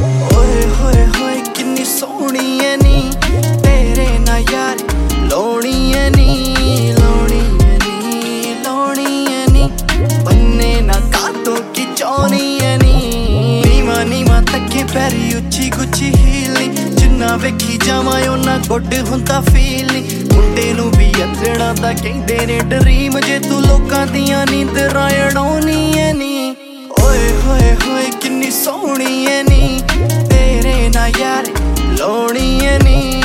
ਓਏ ਹੋਏ ਹੋਏ, ਕਿੰਨੀ ਸੋਹਣੀ ਐ ਨੀ। ਤੇਰੇ ਨਾਲ ਯਾਰ ਲੋਣੀ ਐ ਨੀ ਲੋਣੀ ਐ ਨੀ ਲੋਣੀ ਐ ਨੀ। ਬੰਨੇ ਨਾ ਕਾਤੋਂ ਕੀ ਚੋਣੀ ਐ ਨੀ। ਨੀਵਾ ਨੀਵਾ ਤੱਕੇ ਪੈਰੀ ਉੱਚੀ ਗੁੱਚੀ ਹੀਲੀ ਜਿੰਨਾ ਵੇਖੀ ਜਾਵਾਂ ਉਹਨਾਂ ਗੁੱਡ ਹੁੰਦਾ ਫੀਲੀ ਮੁੰਡੇ ਨੂੰ ਵੀ ਅਥੜਾ ਦਾ ਕਹਿੰਦੇ ਨੇ ਡਰੀਮ। ਜੇ ਤੂੰ ਲੋਕਾਂ ਦੀਆਂ ਨੀਂਦਰਾਂ ਅੜਾਉਣੀ ਐ ਨੀ। ਓਏ ਹੋਏ ਹੋਏ, ਕਿੰਨੀ ਸੋਹਣੀ ਐ ਨੀ। ਯਾਰ ਲੋਣੀ ਨੀ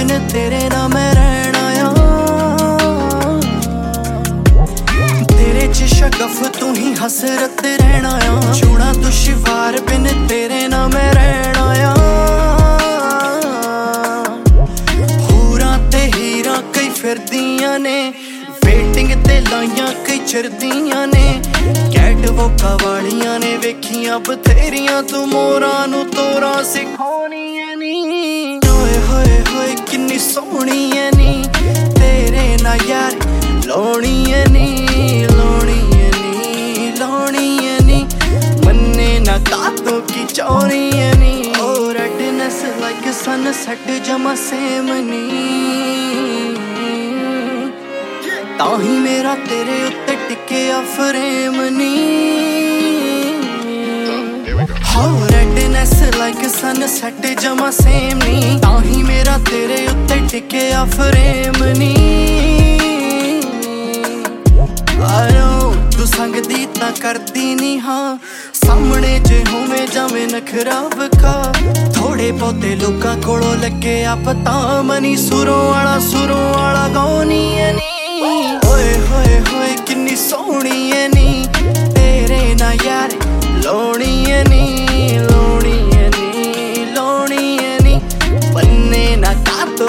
ਬਿਨ ਤੇਰੇ ਨਾਲ ਮੈਂ ਰਹਿਣਾ ਆ ਤੇਰੇ ਚ ਸ਼ਗਫ ਤੂੰ ਹੀ ਹਸਰਤ ਰਹਿਣਾ ਆ ਜੋਣਾ ਦੁਸ਼ਵਾਰ ਬਿਨ ਤੇਰੇ ਨਾਲ ਮੈਂ ਰਹਿਣਾ ਆ ਹੂਰਾਂ ਤੇ ਹੀਰਾ ਕਈ ਫਿਰਦੀਆਂ ਨੇ, ਵੇਟਿੰਗ ਤੇ ਲਾਈਆਂ ਕਈ ਚਰਦੀਆਂ ਨੇ। ਕੈਟ ਵੋਕਾ ਵਾਲੀਆਂ ਨੇ ਵੇਖੀਆਂ ਬਥੇਰੀਆਂ, ਤੂੰ ਮੋਰਾਂ ਨੂੰ ਤੋਰਾ ਸਿਖਾਉਣੀਆਂ ਨੀ। ਓਏ ਹੋਏ ਹੋਏ ਕਿੰਨੀ ਸੋਹਣੀ ਐ ਨੀ ਤੇਰੇ ਨਾਲ ਯਾਰ ਲੋਣੀ ਐ ਨੀ ਲੋਣੀ ਐ ਨੀ ਲੋਣੀ ਐ ਨੀ। ਮੰਨੇ ਨਾ ਕਾਤੋਂ ਕੀ ਚੋਰੀ ਐ ਨੀ। ਓ ਰੈਡਨੈਸ ਲਾਈਕ ਸਨਸੈਟ ਜਮਾ ਸੇਮ ਨੀ। ਤਾਂ ਹੀ ਮੇਰਾ ਤੇਰੇ ਉੱਤੇ ਟਿਕਿਆ ਫਰੇਮ ਨੀ। ਹਾਉ ਰੈਡਨੈਸ ਲਾਈਕ ਸਨਸੈਟ ਜਮਾ ਸੇਮ ਨੀ। ਤਾਂ ਹੀ ਮੇਰਾ ਫਰੇਮ ਨਹੀਂ ਆਰੋ ਤੂੰ ਸੰਗਦੀ ਤਾਂ ਕਰਦੀ ਨਹੀਂ ਹਾਂ। ਸਾਹਮਣੇ ਜੇ ਹੋਵੇਂ ਜਾਵੇਂ ਨਖਰਾ ਵਖਾ। ਥੋੜੇ ਬਹੁਤੇ ਲੋਕਾਂ ਕੋਲੋਂ ਲੱਗੇ ਆ ਪਤਾ ਮਨੀ। ਸੁਰੋਂ ਵਾਲਾ ਸੁਰੋਂ ਵਾਲਾ ਗਾਉਣੀ ਐ ਨੀ। ਓਏ, ਹੋਏ ਹੋਏ, ਕਿੰਨੀ ਸੋਹਣੀ ਐ ਨੀ। ਤੇਰੇ ਨਾਲ ਯਾਰ ਲੋਣੀ ਐ ਨੀ ਲੋਣੀ ਐ ਨੀ ਲੋਣੀ ਐ ਨੀ। ਬੰਨੇ ਨਾ ਕਾਤੋ